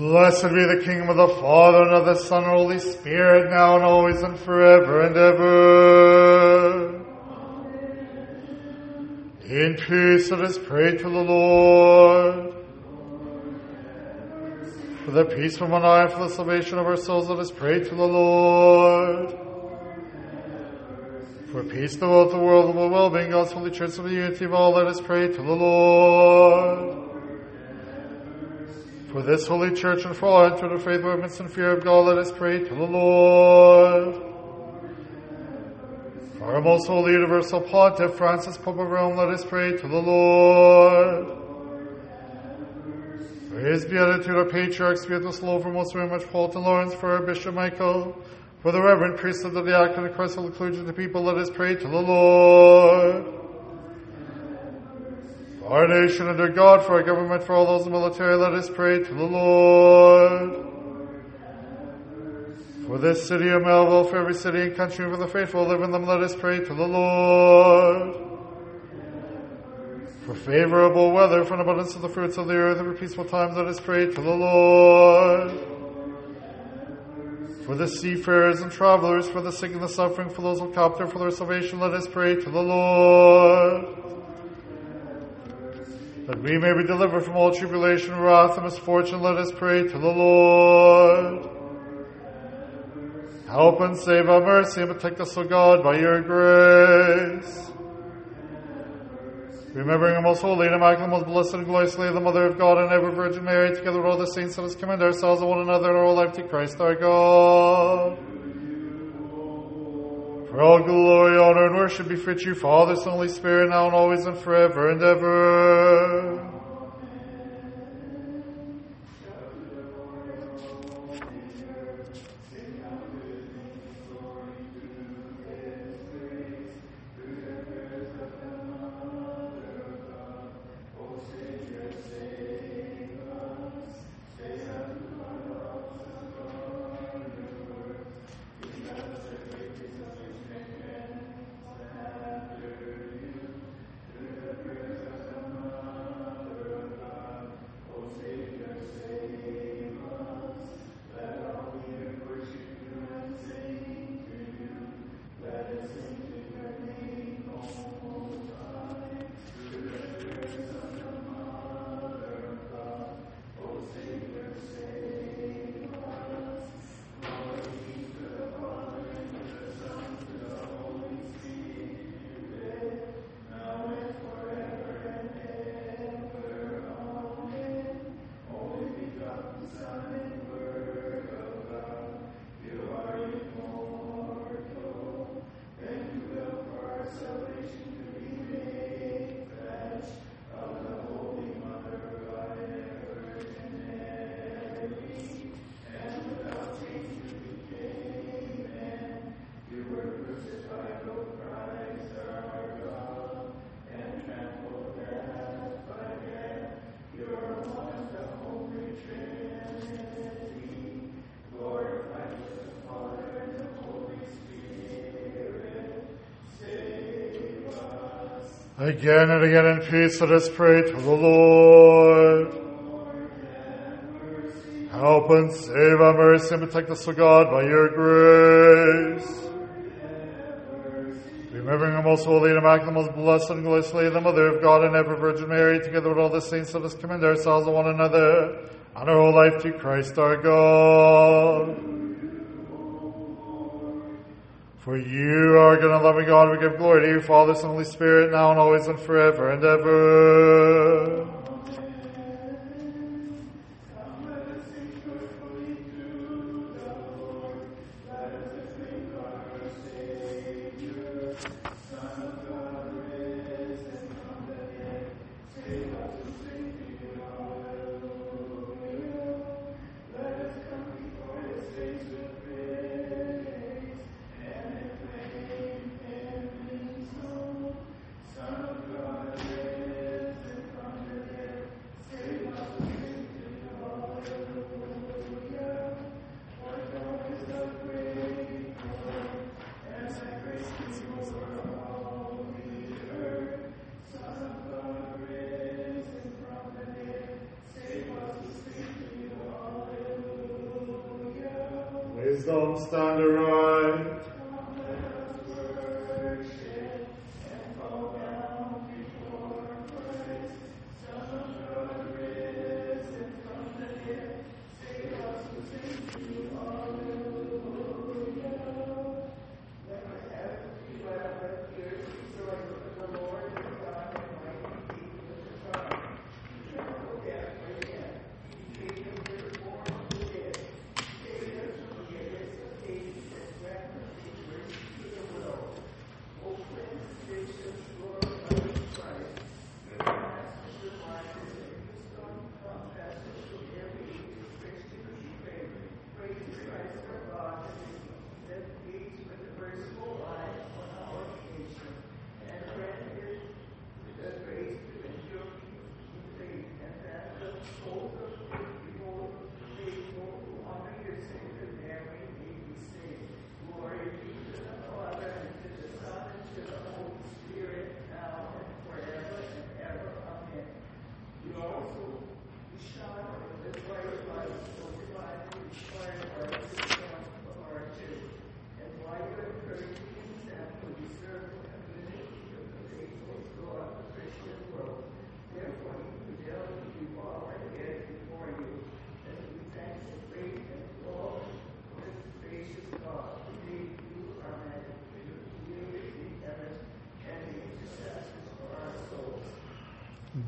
Blessed be the kingdom of the Father and of the Son and Holy Spirit, now and always and forever and ever. In peace let us pray to the Lord. For the peace from on high and for the salvation of our souls, let us pray to the Lord. For peace throughout the world and the well-being, God's holy church and the unity of all, let us pray to the Lord. For this holy church and for all enter the faith, reverence, and fear of God, let us pray to the Lord. For our most holy universal pontiff, Francis, Pope of Rome, let us pray to the Lord. For his beatitude, our patriarchs, Sviatoslav, most very much Paul and Lawrence, for our Bishop Michael, for the Reverend Priest of the Diaconate Christ of the clergy of the people, let us pray to the Lord our nation under God, for our government, for all those in the military, let us pray to the Lord. For this city of Melville, for every city and country, for the faithful live in them, let us pray to the Lord. For favorable weather, for an abundance of the fruits of the earth, and for peaceful times, let us pray to the Lord. For the seafarers and travelers, for the sick and the suffering, for those who captive, for their salvation, let us pray to the Lord that we may be delivered from all tribulation, wrath, and misfortune, let us pray to the Lord. Help and save our mercy and protect us, O God, by your grace. Remembering our most holy and immaculate, most blessed and gloriously, the Mother of God, and ever Virgin Mary, together with all the saints, let us commend ourselves and one another and our life to Christ our God. For all glory, honor, and worship be fit you, Father, Son, Holy Spirit, now and always and forever and ever. Again and again in peace, let us pray to the Lord. Help and save our mercy and protect us, O God, by your grace. Remembering our most holy and immaculate, most blessed and glorious Lady, the Mother of God and ever Virgin Mary, together with all the saints, let us commend ourselves to one another and our whole life to Christ our God. For you are good and loving God, we give glory to you, Father, Son, Holy Spirit, now and always and forever and ever. Wisdom stand aright.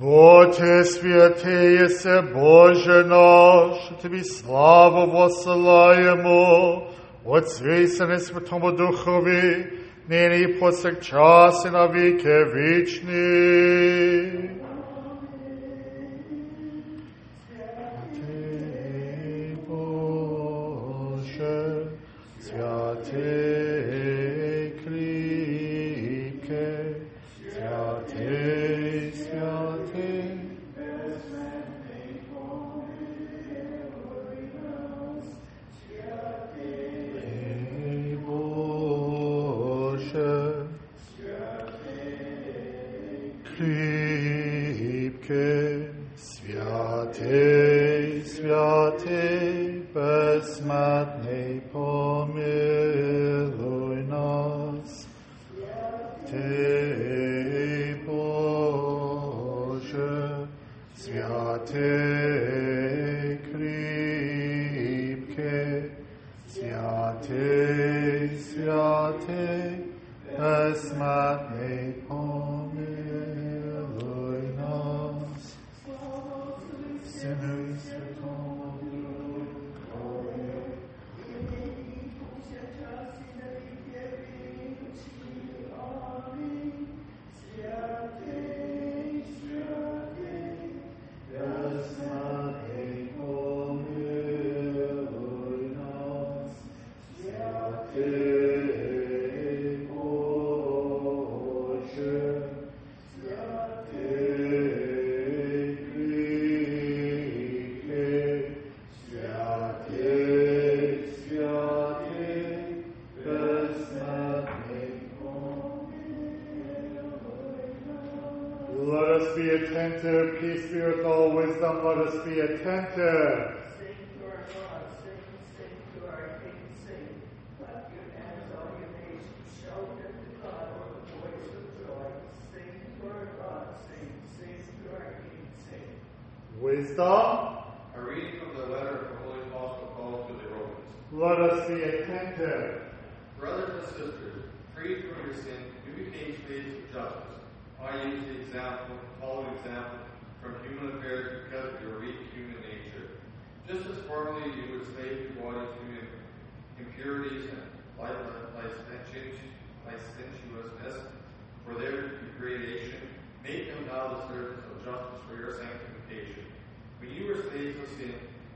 Боже святий се Боже наш, Тобі славу восилаємо, Отцю і Сину Святому Духові, нині і повсякчас і на віки вічні. te esmai omilui sinus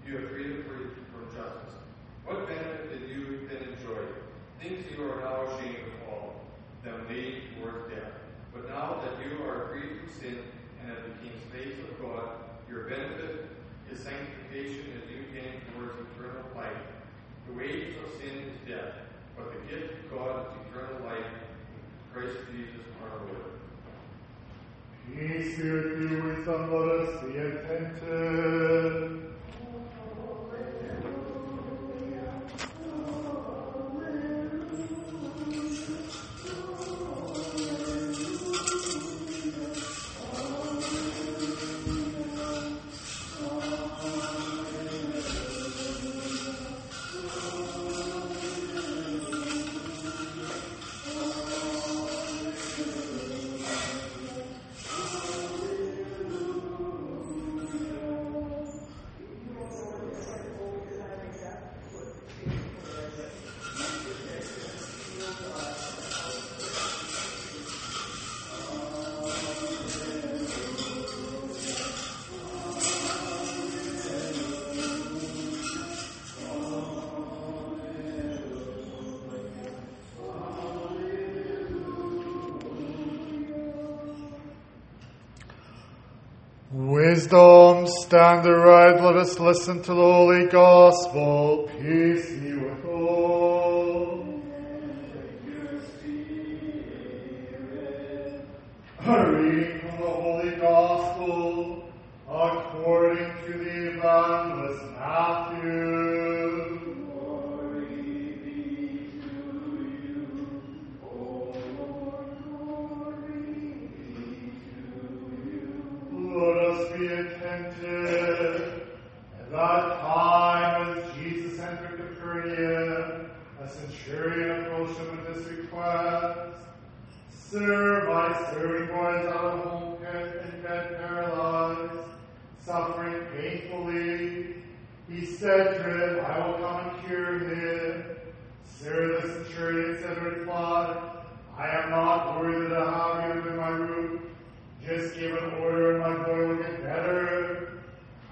you have freedom from justice. What benefit did you then enjoy? Things you are now ashamed of all, them leading towards death. But now that you are freed from sin and have become slaves of God, your benefit is sanctification as you gain towards eternal life. The wages of sin is death, but the gift of God is eternal life in Christ Jesus our Lord. Peace be with you, wisdom, let us be Wisdom, stand aright, let us listen to the Holy Gospel. Peace be with all. A reading from the Holy Gospel according to the Evangelist Matthew. Let us be attentive. At that time, as Jesus entered Capernaum, a centurion approached him with this request. Sir, my servant boy is out of home and bed paralyzed, suffering painfully. He said to him, I will come and cure him. Sir, the centurion said in reply, I am not worthy to have you in my room. Just give an order and my boy will get better.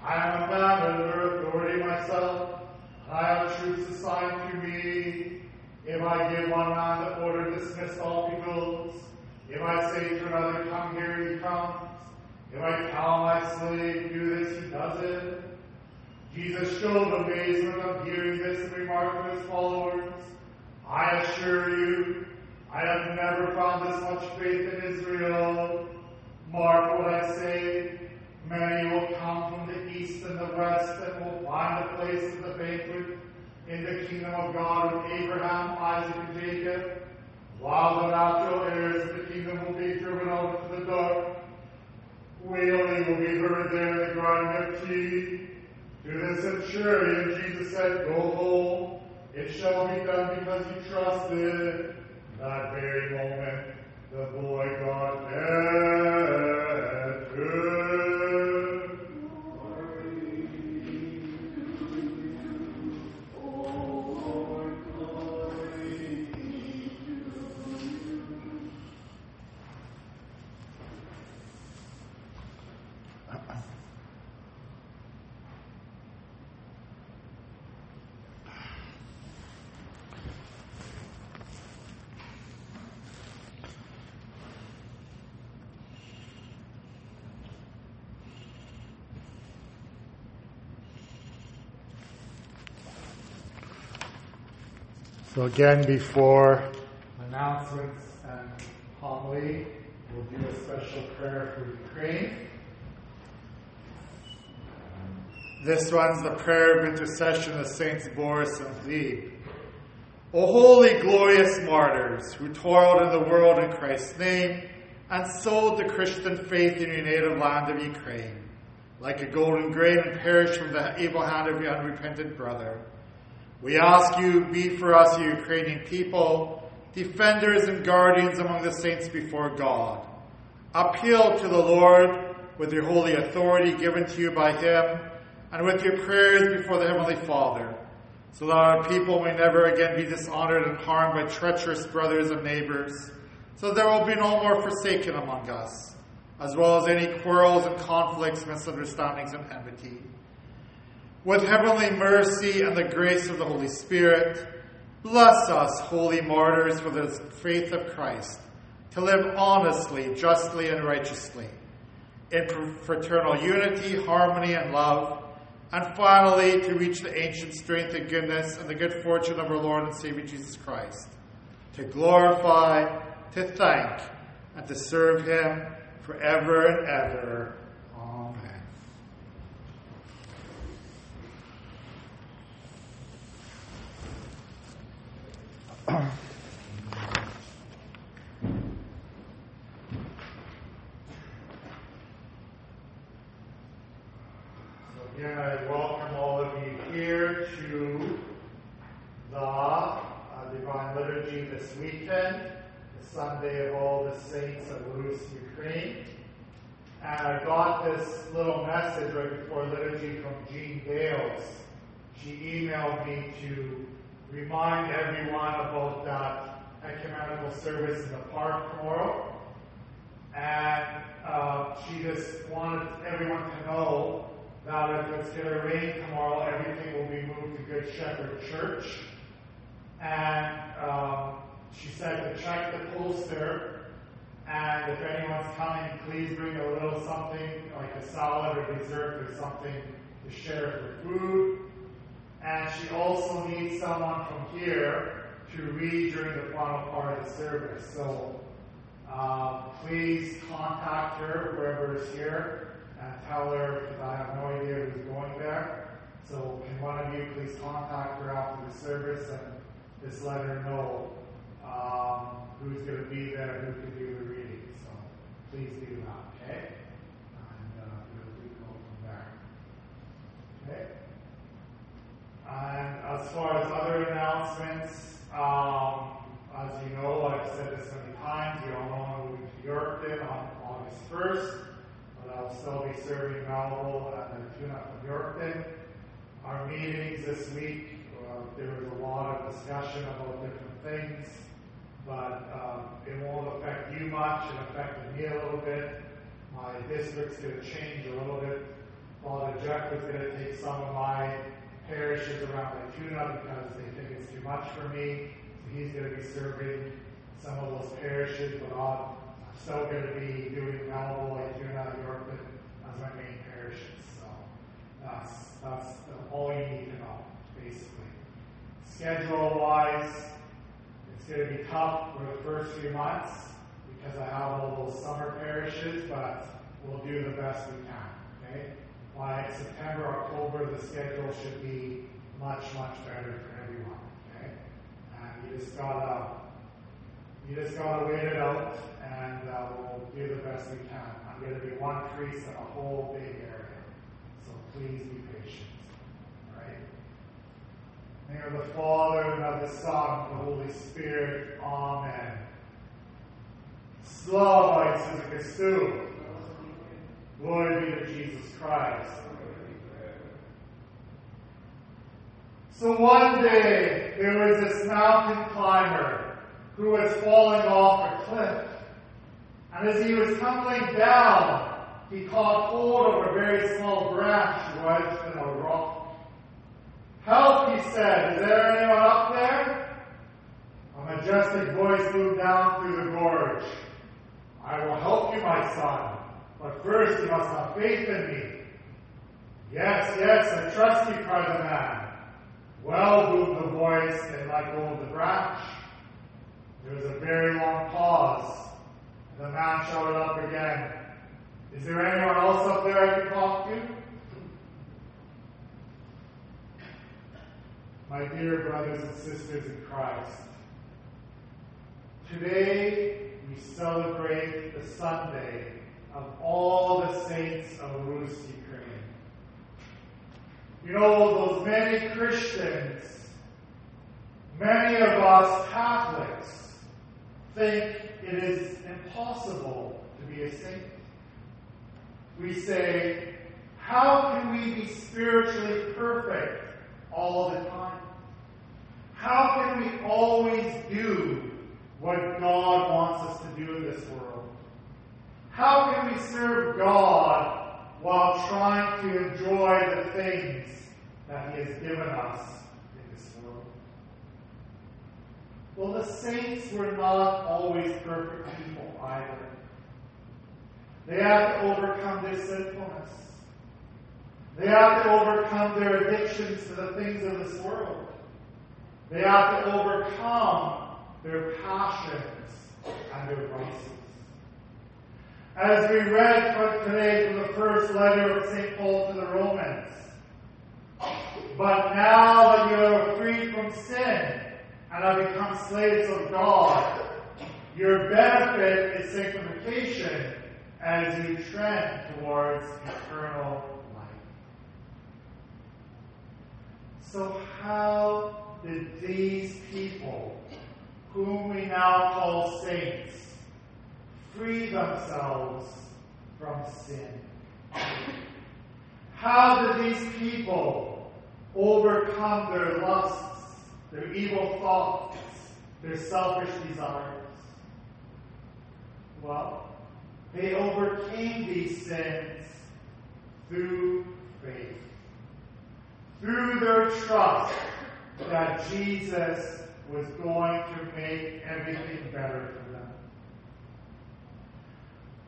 I am a man under authority myself, and I have troops assigned to me. If I give one man the order, dismiss all he goes. If I say to another, come here, he comes. If I tell my slave, do this, he does it. Jesus showed amazement on hearing this and remarked to his followers, I assure you, I have never found this much faith in Israel. Mark what I say. Many will come from the east and the west and will find a place in the banquet in the kingdom of God with Abraham, Isaac, and Jacob, while the natural heirs of the kingdom will be driven out into the dark. Wailing will be heard there in the grinding of teeth. To the centurion, Jesus said, Go home. It shall be done because you trusted. That very moment, the boy got better. So again, before announcements and homily, we'll do a special prayer for Ukraine. This one's the prayer of intercession of Saints Boris and Gleb. O holy, glorious martyrs who toiled in the world in Christ's name and sold the Christian faith in your native land of Ukraine, like a golden grain and perished from the evil hand of your unrepentant brother. We ask you, be for us, Ukrainian people, defenders and guardians among the saints before God. Appeal to the Lord with your holy authority given to you by Him, and with your prayers before the Heavenly Father, so that our people may never again be dishonored and harmed by treacherous brothers and neighbors, so there will be no more forsaken among us, as well as any quarrels and conflicts, misunderstandings, and enmity with heavenly mercy and the grace of the Holy Spirit, bless us, holy martyrs, for the faith of Christ, to live honestly, justly, and righteously, in fraternal unity, harmony, and love, and finally to reach the ancient strength and goodness and the good fortune of our Lord and Savior Jesus Christ, to glorify, to thank, and to serve Him forever and ever. Amen. So again, I welcome all of you here to the uh, Divine Liturgy this weekend, the Of All the Saints of Rus, Ukraine. And I got this little message right before liturgy from Jean Bales. She emailed me to remind everyone about that ecumenical service in the park tomorrow. And uh, she just wanted everyone to know that if it's going to rain tomorrow, everything will be moved to Good Shepherd Church. And um, she said to check the poster And if anyone's coming, please bring a little something like a salad or dessert or something to share for food. And she also needs someone from here to read during the final part of the service. So uh, please contact her, whoever is here, and tell her, because I have no idea who's going there. So can one of you please contact her after the service and just let her know um, who's going to be there, who can do the reading. So please do that, okay? And uh, we'll do go from there. Okay? And as far as other announcements, um, as you know, I've said this many times, you all know I'm moving to Yorkton on August 1st, but I'll still be serving Melville and the tune-up from Yorkton. Our meetings this week, uh, there was a lot of discussion about different things, but um, it won't affect you much. It affected me a little bit. My district's going to change a little bit. Father Jeff is going to take some of my parishes around Ituna because they think it's too much for me. So he's going to be serving some of those parishes, but I'm still going to be doing Melville, Ituna, Yorkton as my main parishes. So that's that's all you need to know, basically. Schedule wise, it's going to be tough for the first few months because I have all those summer parishes, but we'll do the best we can. Okay by September, October, the schedule should be much, much better for everyone. Okay? And you just gotta, you just gotta wait it out, and uh, we'll do the best we can. I'm going to be one priest in a whole big area, so please be patient. All right? In the name of the Father and of the Son and the Holy Spirit. Amen. Slava Isusu Christu. Glory be to Jesus Christ. So one day there was this mountain climber who was falling off a cliff. And as he was tumbling down, he caught hold of a very small branch rock. Help, he said. Is there anyone up there? A majestic voice moved down through the gorge. I will help you, my son. But first you must have faith in me. Yes, yes, I trust you, cried the man. Well, boomed the voice and let go of the branch. There was a very long pause. And the man shouted up again, Is there anyone else up there I can talk to? My dear brothers and sisters in Christ, today we celebrate the Sunday of all the saints of Rus Ukraine. You know, those many Christians, many of us Catholics, think it is impossible to be a saint. We say, how can we be spiritually perfect all the time? How can we always do what God wants us to do in this world? How can we serve God while trying to enjoy the things that He has given us in this world? Well, the saints were not always perfect people either. They had to overcome their sinfulness. They had to overcome their addictions to the things of this world. They have to overcome their passions and their vices. As we read today from the first letter of St. Paul to the Romans, but now that you are freed from sin and have become slaves of God, your benefit is sanctification as you trend towards eternal life. So, how did these people, whom we now call saints, free themselves from sin? How did these people overcome their lusts, their evil thoughts, their selfish desires? Well, they overcame these sins through faith, through their trust that Jesus was going to make everything better for them.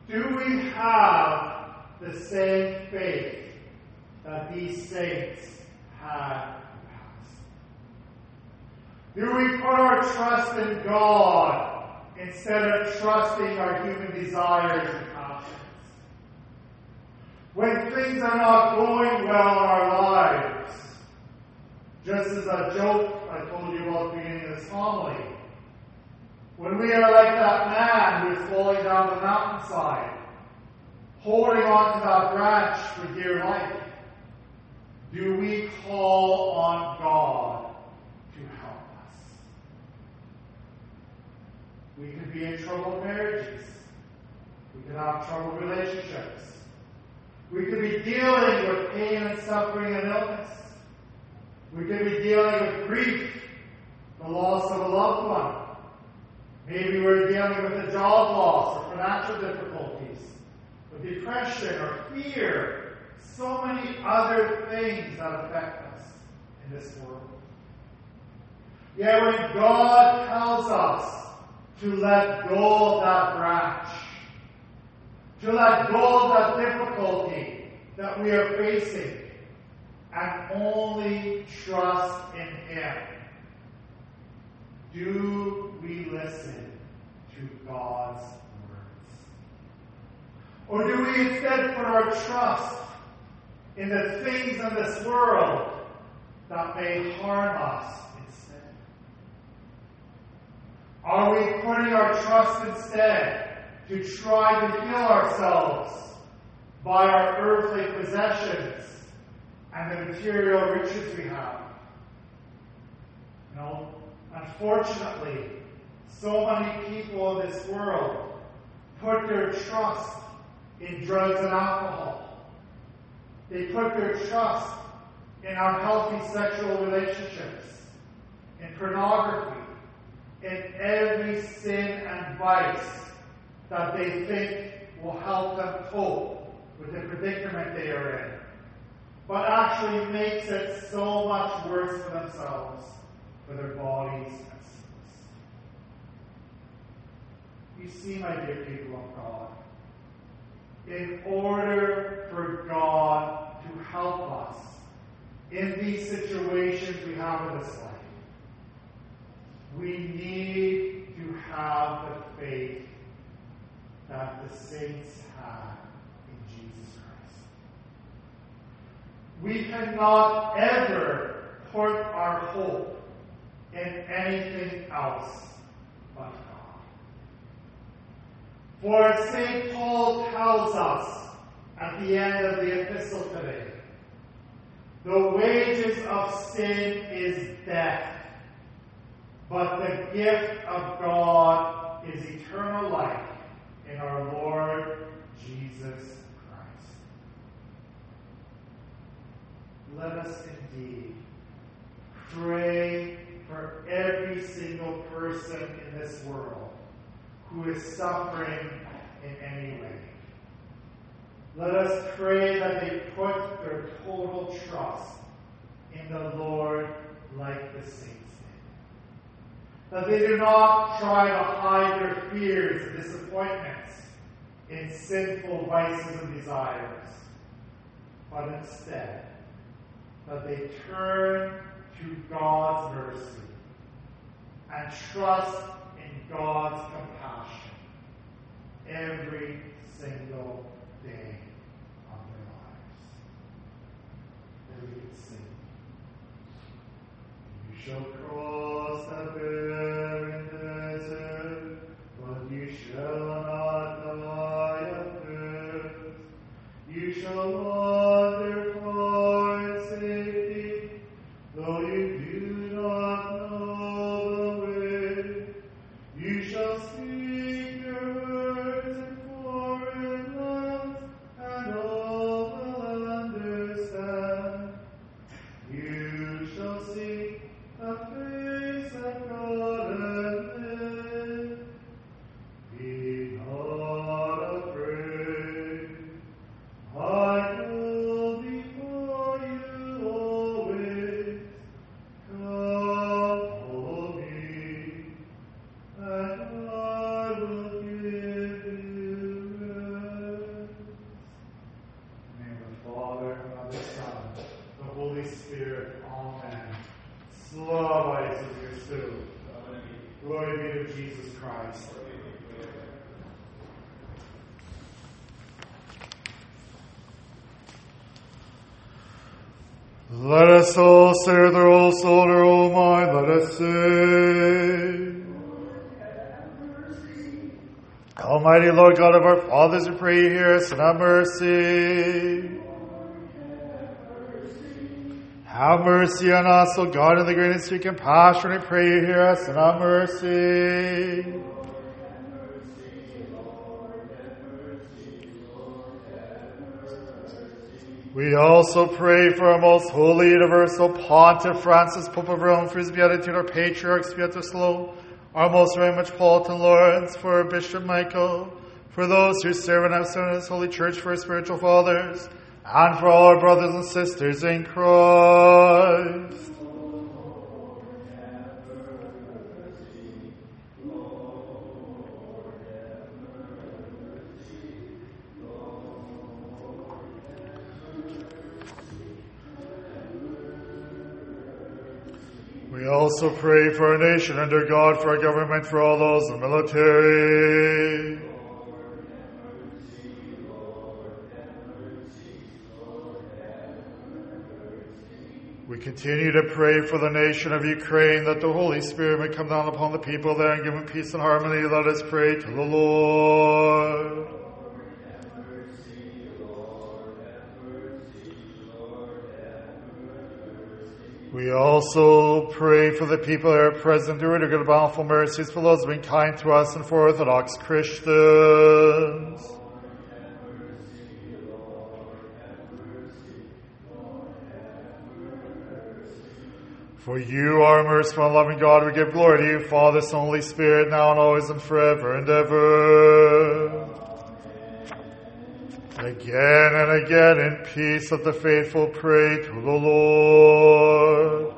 Do we have the same faith that these saints had do we put our trust in God instead of trusting our human desires and passions? When things are not going well in our lives, just as a joke I told you about beginning this homily, when we are like that man who is falling down the mountainside, holding on to that branch for dear life, do we call on God to help us? We could be in troubled marriages. We could have troubled relationships. We could be dealing with pain and suffering and illness. We could be dealing with grief, the loss of a loved one. Maybe we're dealing with a job loss or financial difficulties, or depression or fear so many other things that affect us in this world. Yet when God tells us to let go of that branch, to let go of that difficulty that we are facing, and only trust in Him, do we listen to God's words? Or do we instead put our trust in the things of this world that may harm us instead? Are we putting our trust instead to try to heal ourselves by our earthly possessions and the material riches we have? No. Unfortunately, so many people in this world put their trust in drugs and alcohol they put their trust in unhealthy sexual relationships, in pornography, in every sin and vice that they think will help them cope with the predicament they are in, but actually makes it so much worse for themselves, for their bodies and souls. You see, my dear people of God, in order for God to help us in these situations we have in this life. We need to have the faith that the saints had in Jesus Christ. We cannot ever put our hope in anything else but God. for St. Paul tells us at the end of the epistle today, the wages of sin is death, but the gift of God is eternal life in our Lord Jesus Christ. Let us indeed pray for every single person in this world who is suffering in any way. Let us pray that they put their total trust in the Lord like the saints did. That they do not try to hide their fears and disappointments in sinful vices and desires, but instead that they turn to God's mercy and trust in God's compassion every single day of their lives. That we can sing. You shall cross the Say with our and our whole mind, let us say. Almighty Lord God of our fathers, we pray you hear us and have mercy. Have mercy on us, O God, in the greatest of compassion, we pray you hear us and have mercy. We also pray for our most holy universal Pontiff Francis, Pope of Rome, for his beatitude, our patriarch Sviatoslav, our most reverend Metropolitan Lawrence, for Bishop Michael, for those who serve and have served in this holy church, for our spiritual fathers, and for all our brothers and sisters in Christ. Also pray for our nation under God, for our government, for all those in the military. We continue to pray for the nation of Ukraine that the Holy Spirit may come down upon the people there and give them peace and harmony. Let us pray to the Lord. We also pray for the people are present are to good bountiful mercies for those who have been kind to us and for Orthodox Christians. For you are merciful and loving God, we give glory to you, Father, Son, Holy Spirit, now and always and forever and ever. Again and again in peace let the faithful pray to the Lord.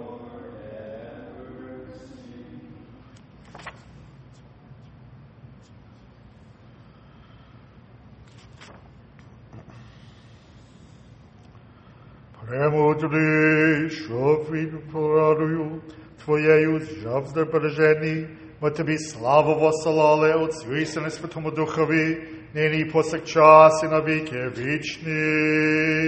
Премудрий, щоб він порадою Твоєю завжди бережені, ми Тобі славу восилали Отцю і Сину Святому Духові, нині повсякчас і навіки вічний.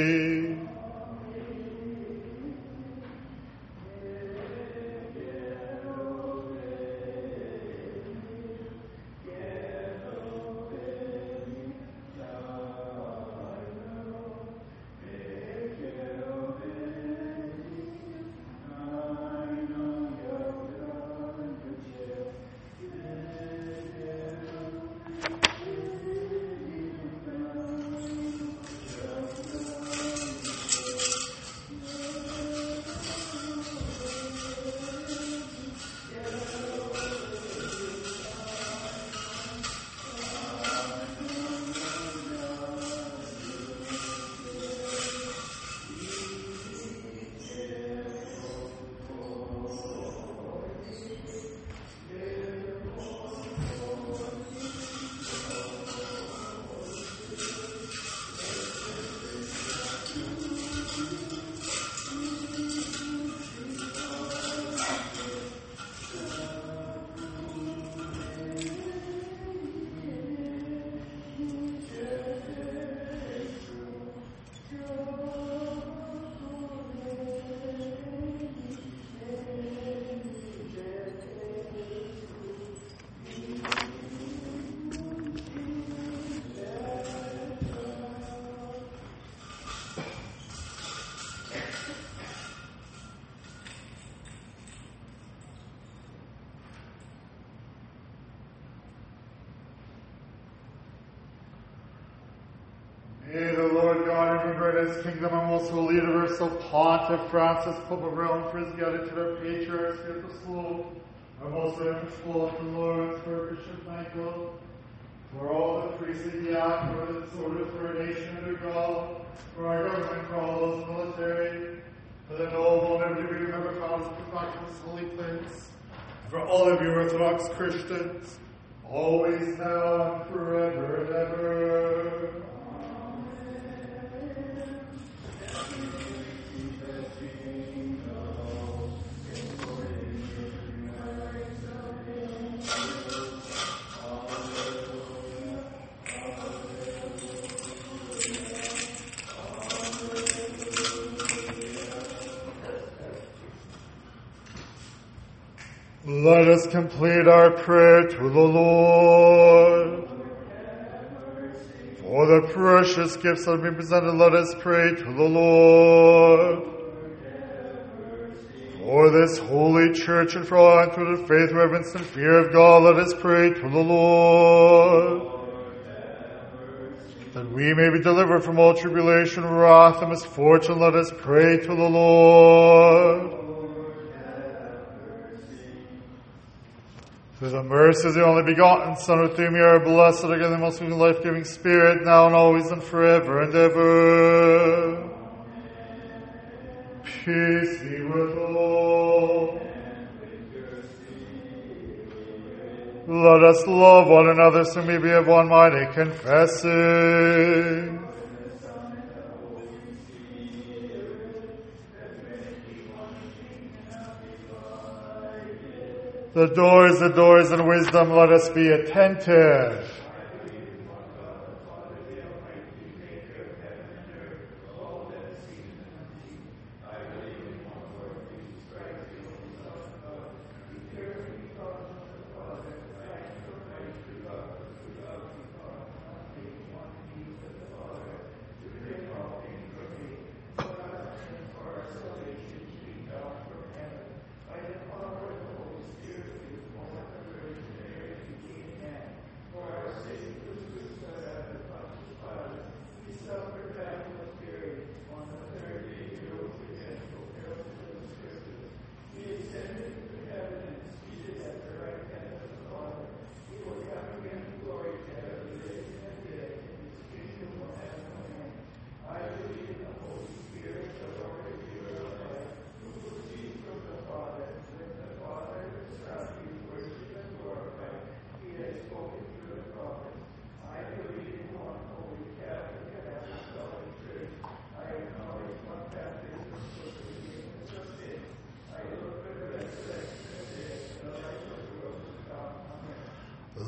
Kingdom and most holy universal Pontiff Francis, Pope of Rome, for his beatitude our patriarchs, give the soul, our most reverend the Lord, for Bishop Michael, for all the priests of the act, for the order for our nation under God, for our government, for all those military, for the noble and every degree member found us perfect this holy place, for all of you Orthodox Christians, always now and forever and ever. Let us complete our prayer to the Lord. For the precious gifts that have been presented, let us pray to the Lord. For this holy church and for all the faith, reverence, and fear of God, let us pray to the Lord. That we may be delivered from all tribulation, wrath, and misfortune, let us pray to the Lord. Through the mercy of the only begotten Son, with whom you are blessed, again the most life giving Spirit, now and always and forever and ever. Peace be with all. Let us love one another so we be of one mind and confessing. The doors, the doors and wisdom, let us be attentive.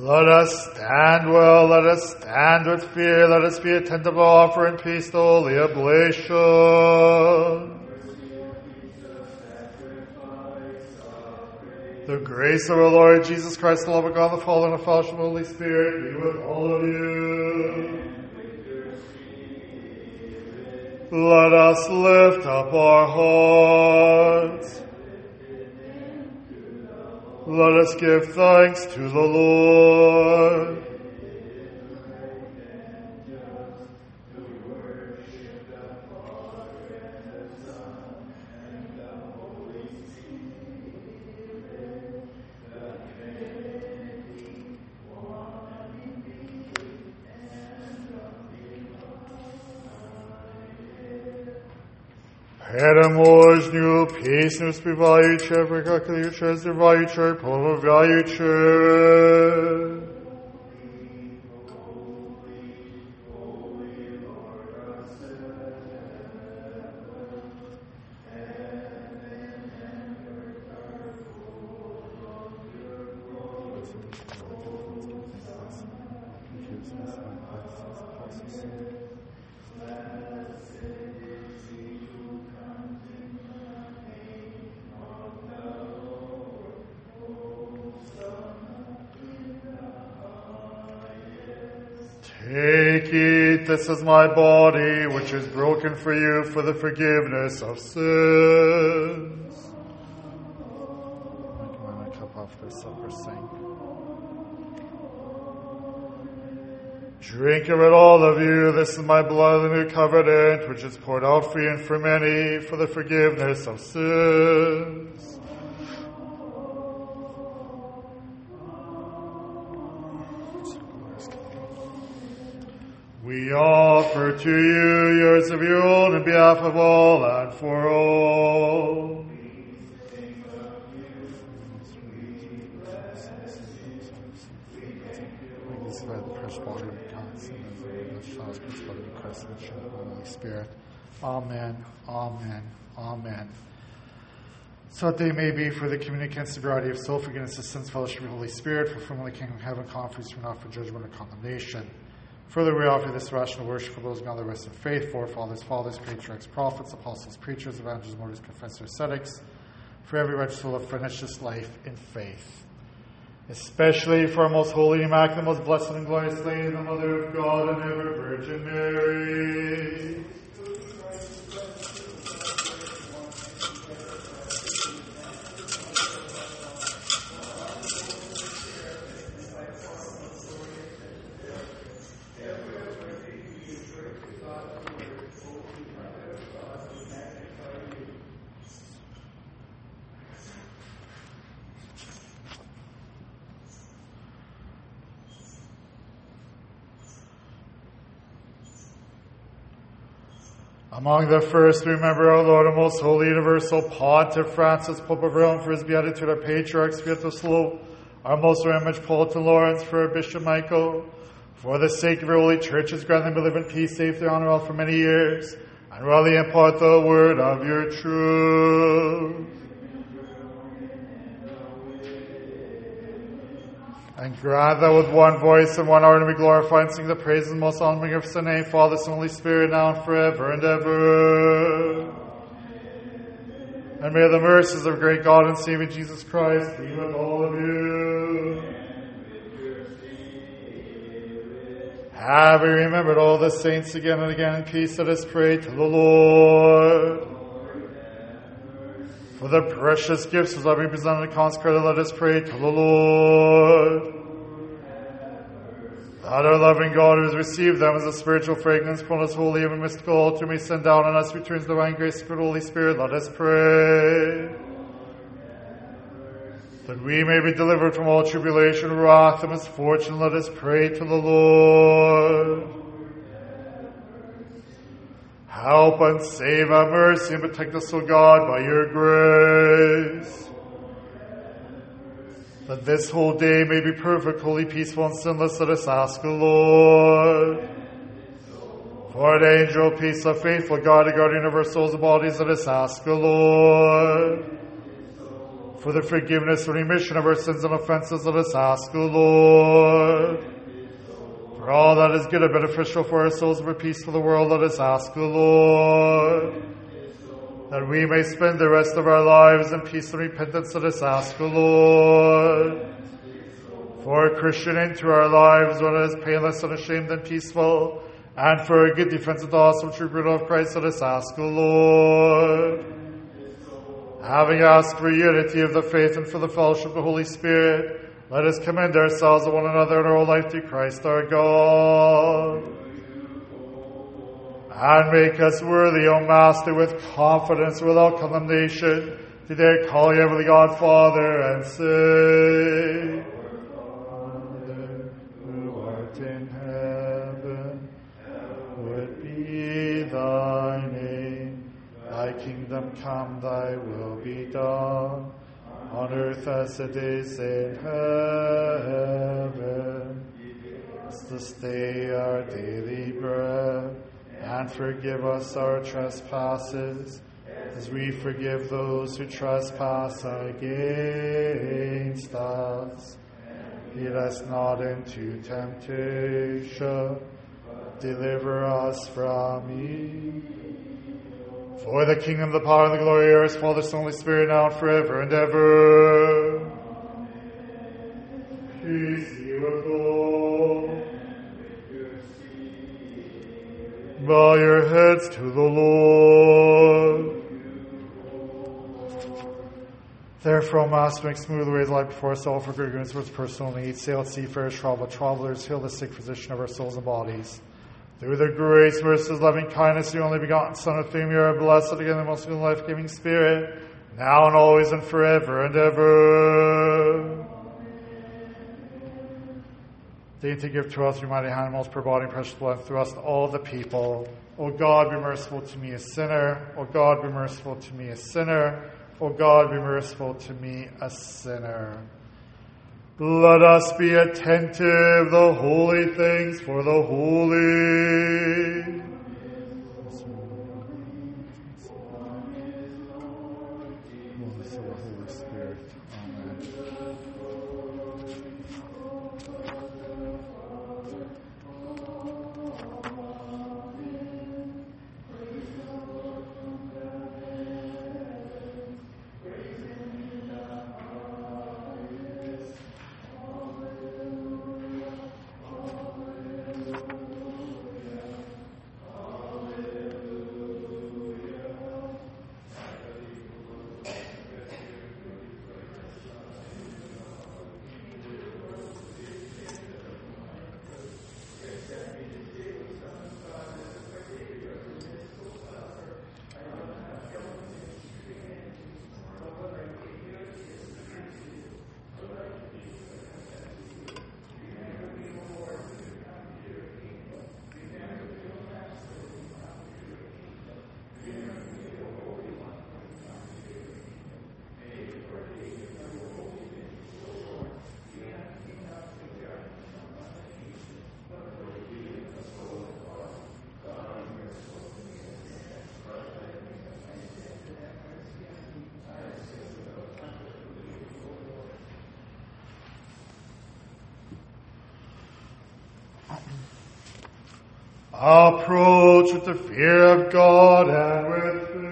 Let us stand well, let us stand with fear, let us be attentive to offer in peace the holy oblation. The grace of our Lord Jesus Christ, the love of God, the Father, and the fellowship of the Holy Spirit be with all of you. Let us lift up our hearts. Let us give thanks to the Lord. Переможню пісню співаючи, викликаючи, зриваючи, промовляючи. This is my body, which is broken for you for the forgiveness of sins. Make my cup after supper sing. Drink of it, all of you. This is my blood the new covenant, which is poured out for you and for many for the forgiveness of sins. To you yours of your own in behalf of all and for all. By the precious water of and the Christ and the Son of the Holy Spirit. Amen. Amen. Amen. So that they may be for the communicants, sobriety of soul, forgiveness of sins, fellowship of the Holy Spirit, fulfillment of the kingdom of heaven, conference from not for judgment or condemnation. Further, we offer this rational worship for those gone the rest of faith, forefathers, fathers, patriarchs, prophets, apostles, preachers, evangelists, martyrs, confessors, ascetics, for every wretched soul finish this life in faith. Especially for our most holy, immaculate, most blessed, and glorious Lady, the Mother of God, and ever Virgin Mary. Among the first, we remember our Lord, our most holy, universal Pontiff Francis, Pope of Rome, for his beatitude, our patriarch, Sviatoslav, our most reverend Paul to Lawrence, for Bishop Michael, for the sake of your holy churches, grant them to live in peace, safety, honor, all for many years, and really impart the word of your truth. And grant that with one voice and one heart we glorify and sing the praises and most honoring of Son, name, Father, Son, Holy Spirit, now and forever and ever. And may the mercies of great God and Savior Jesus Christ be with all of you. Have we remembered all the saints again and again in peace, let us pray to the Lord. For the precious gifts of we presented and consecrated, let us pray to the Lord. That our loving God who has received them as a spiritual fragrance upon us holy and mystical altar may send down on us returns divine grace of the Holy Spirit, let us pray. That we may be delivered from all tribulation, wrath, and misfortune, let us pray to the Lord. Help and save our mercy and protect us, O God, by your grace. That this whole day may be perfect, holy, peaceful, and sinless, let us ask the Lord. For an angel, peace, of faithful God, a guardian of our souls and bodies, let us ask the Lord. For the forgiveness and remission of our sins and offenses, let us ask the Lord. For all that is good and beneficial for our souls and for peace for the world, let us ask the Lord. That we may spend the rest of our lives in peace and repentance, let us ask the Lord. For a Christian into our lives, one that is painless, unashamed, and peaceful, and for a good defense of the awesome true brutal of Christ, let us ask the Lord. Having asked for unity of the faith and for the fellowship of the Holy Spirit, let us commend ourselves to one another in our life to Christ our God. And make us worthy, O Master, with confidence, without condemnation, to dare call you ever the God Father and say, Father, who art in heaven, hallowed be thy name. Thy kingdom come, thy will be done, on earth as it is in heaven. Give us this day our daily bread, and forgive us our trespasses, as we forgive those who trespass against us. Lead us not into temptation, deliver us from evil. For the kingdom, the power, and the glory are yours, Father, Son, Holy Spirit, now and forever and ever. Peace be with. Bow your heads to the Lord. Therefore, Master, make smooth the ways life before us all for good with personal needs. Sail at sea, seafarers, travel travelers, heal the sick physician of our souls and bodies. Through the grace, mercy, loving kindness, the only begotten Son of whom you are blessed, again the most life giving Spirit, now and always and forever and ever. Deign to give to us your mighty hand, most providing precious blood through us to all the people. O God, be merciful to me, a sinner. O God, be merciful to me, a sinner. O God, be merciful to me, a sinner. Let us be attentive, the holy things for the holy. Approach with the fear of God and with faith.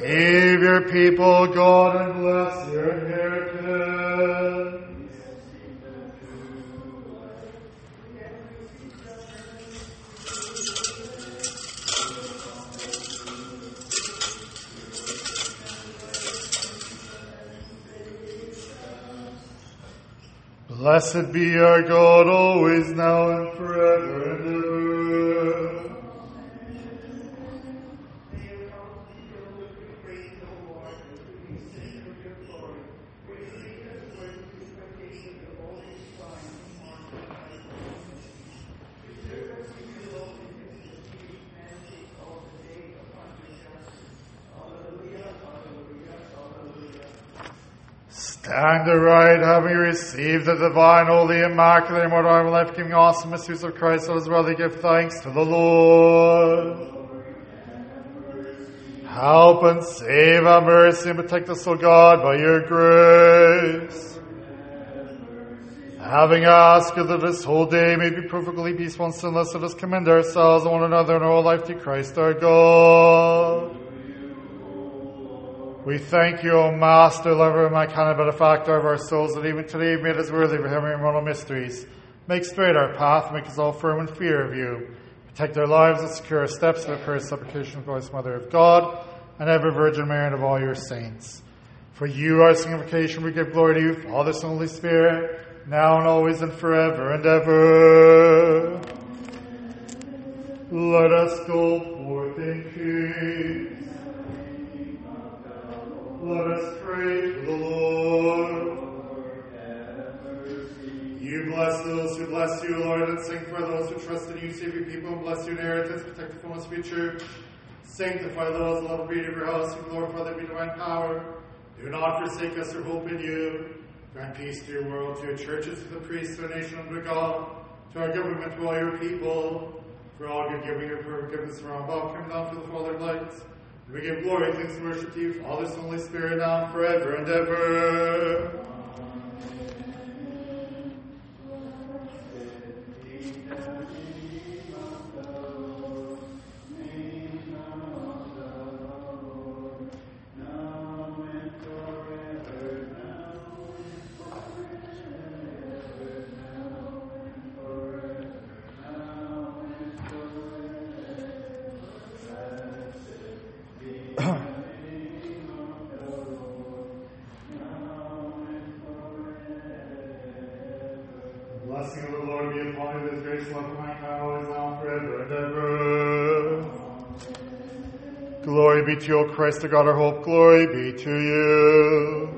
Save your people, God, and bless your inheritance. Blessed be our God, always, now, and forever and ever. Stand aright, having received the divine, holy, immaculate, immortal, life-giving, awesome mysteries of Christ, let us rather give thanks to the Lord. Help and save, our mercy, and protect us, O God, by your grace. Having asked that this whole day may be perfectly peaceful and sinless, let us commend ourselves and one another and our life to Christ our God. We thank you, O Master, lover, and my kind benefactor of our souls, that even today you made us worthy of having immortal mysteries. Make straight our path, make us all firm in fear of you. Protect our lives and secure our steps in the prayer supplication Christ, Mother of God, and ever Virgin Mary and of all your saints. For you, our sanctification, we give glory to you, Father, Son, Holy Spirit, now and always and forever and ever. Let us go forth in peace. Let us pray to the Lord. You bless those who bless you, Lord, and sanctify those who trust in you. Save your people and bless your inheritance. Protect the fullness of your church. Sanctify those who love the beauty of your house. You glorify the divine power. Do not forsake us or hope in you. Grant peace to your world, to your churches, to the priests, to our nation under God, to our government, to all your people. For all your giving your forgiveness from above, come down to the Father of lights. We give glory, thanks, and worship to you, Father, Son, Holy Spirit, now and forever and ever. Blessing of the Lord be upon you, grace, love, and now, always, now, forever and ever. Glory be to you, O Christ, the God, our hope. Glory be to you.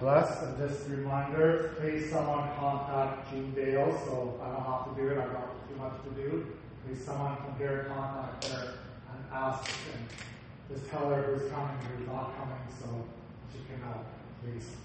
You. God bless. And just a reminder, please someone contact Jean Dale, so I don't have to do it, I've got too much to do. Please someone from here contact her and ask and just tell her who's coming, who's not coming, so she can help, please.